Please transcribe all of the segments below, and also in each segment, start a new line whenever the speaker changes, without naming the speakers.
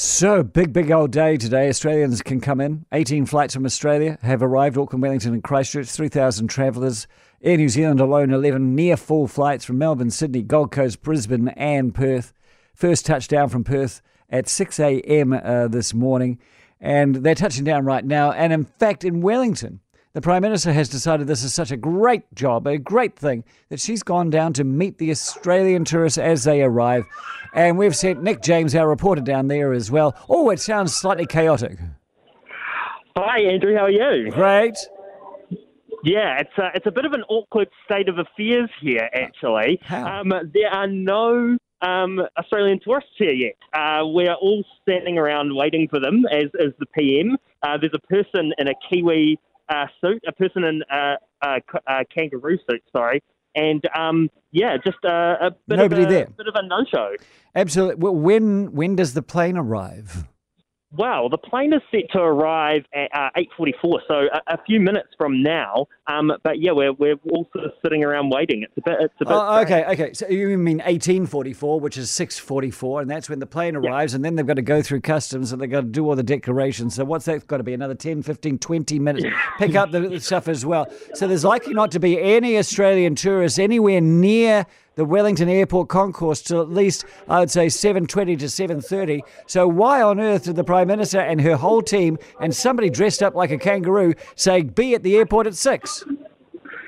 So, big, big old day today. Australians can come in. 18 flights from Australia have arrived. Auckland, Wellington, and Christchurch. 3,000 travellers. Air New Zealand alone, 11 near full flights from Melbourne, Sydney, Gold Coast, Brisbane, and Perth. First touchdown from Perth at 6 a.m. Uh, this morning. And they're touching down right now. And in fact, in Wellington, the Prime Minister has decided this is such a great job, a great thing, that she's gone down to meet the Australian tourists as they arrive. And we've sent Nick James, our reporter, down there as well. Oh, it sounds slightly chaotic.
Hi, Andrew. How are you?
Great.
Yeah, it's a, it's a bit of an awkward state of affairs here, actually.
How?
Um, there are no um, Australian tourists here yet. Uh, we're all standing around waiting for them as, as the PM. Uh, there's a person in a Kiwi uh, suit, a person in a, a, a kangaroo suit, sorry. And um, yeah, just a, a bit
Nobody
of a,
there.
bit of a no-show.
Absolutely. Well, when when does the plane arrive?
Well, the plane is set to arrive at uh, 8:44, so a, a few minutes from now. Um, but yeah, we're we're all sort of sitting around waiting. It's a bit. It's a bit.
Oh, okay, okay. So you mean 1844, which is 644, and that's when the plane arrives, and then they've got to go through customs and they've got to do all the declarations. So what's that got to be? Another 10, 15, 20 minutes. Pick up the stuff as well. So there's likely not to be any Australian tourists anywhere near the Wellington Airport concourse till at least, I would say, 7.20 to 7.30. So why on earth did the Prime Minister and her whole team and somebody dressed up like a kangaroo say, be at the airport at 6?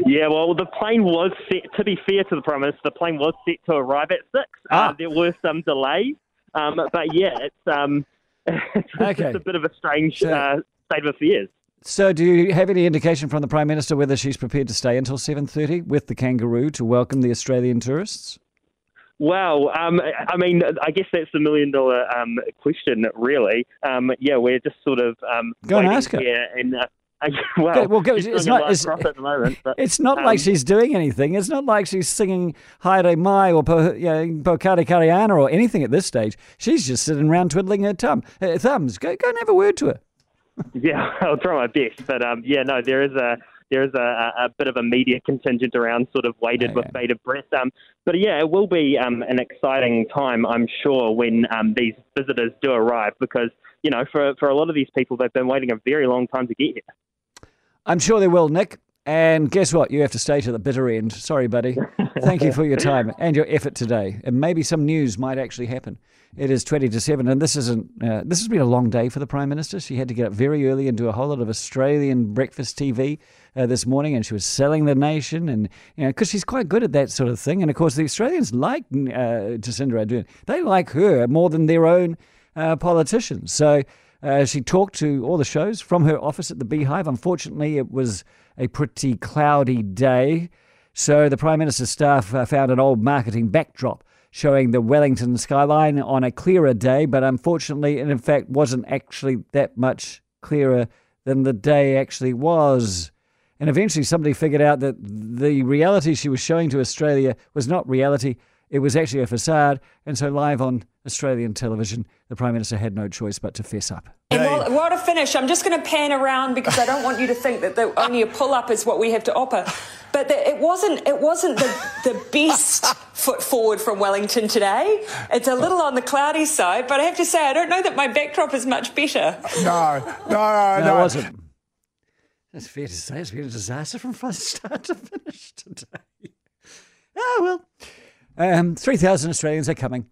Yeah, well, the plane was set. To be fair to the Prime Minister, the plane was set to arrive at six.
Ah.
Uh, there were some delays, um, but yeah, it's um, it's
Okay.
just a bit of a strange
So-
uh, state of affairs.
So, do you have any indication from the Prime Minister whether she's prepared to stay until 7.30 with the kangaroo to welcome the Australian tourists?
Well, um, I mean, I guess that's the million dollar um, question, really. Um, yeah, we're just sort of um,
Go and ask her.
and. Uh, well,
Okay, well, go- it's not- it's-
at the moment. But,
It's not like
um,
she's doing anything. It's not like she's singing Haere Mai or Po, you know, Kariana or anything at this stage. She's just sitting around twiddling her thumb, uh, thumbs. Go, go and have a word to her.
Yeah, I'll try my best, but um, yeah, no, there is a there is a, a bit of a media contingent around, sort of waited with bated breath. Um, but yeah, it will be um, an exciting time, I'm sure, when um, these visitors do arrive, because you know, for for a lot of these people, they've been waiting a very long time to get here.
I'm sure they will, Nick. And guess what? You have to stay to the bitter end. Sorry, buddy. Thank you for your time and your effort today. And maybe some news might actually happen. It is 20 to 7, and this isn't. Uh, this has been a long day for the Prime Minister. She had to get up very early and do a whole lot of Australian breakfast TV uh, this morning, and she was selling the nation, and you know, because she's quite good at that sort of thing. And of course, the Australians like uh, Jacinda Ardern. They like her more than their own uh, politicians. So uh, she talked to all the shows from her office at the Beehive. Unfortunately, it was a pretty cloudy day. So the Prime Minister's staff uh, found an old marketing backdrop showing the Wellington skyline on a clearer day, but unfortunately, it in fact wasn't actually that much clearer than the day actually was. And eventually, somebody figured out that the reality she was showing to Australia was not reality, it was actually a facade. And so, live on Australian television, the Prime Minister had no choice but to fess up.
And while, while to finish, I'm just going to pan around because I don't want you to think that the, only a pull up is what we have to offer. But the, it wasn't. It wasn't the, the best foot forward from Wellington today. It's a little on the cloudy side, but I have to say I don't know that my backdrop is much better.
No, no, no,
No,
no.
it wasn't. That's fair to say. It's been a disaster from start to finish today. Oh, well. Um, 3,000 Australians are coming.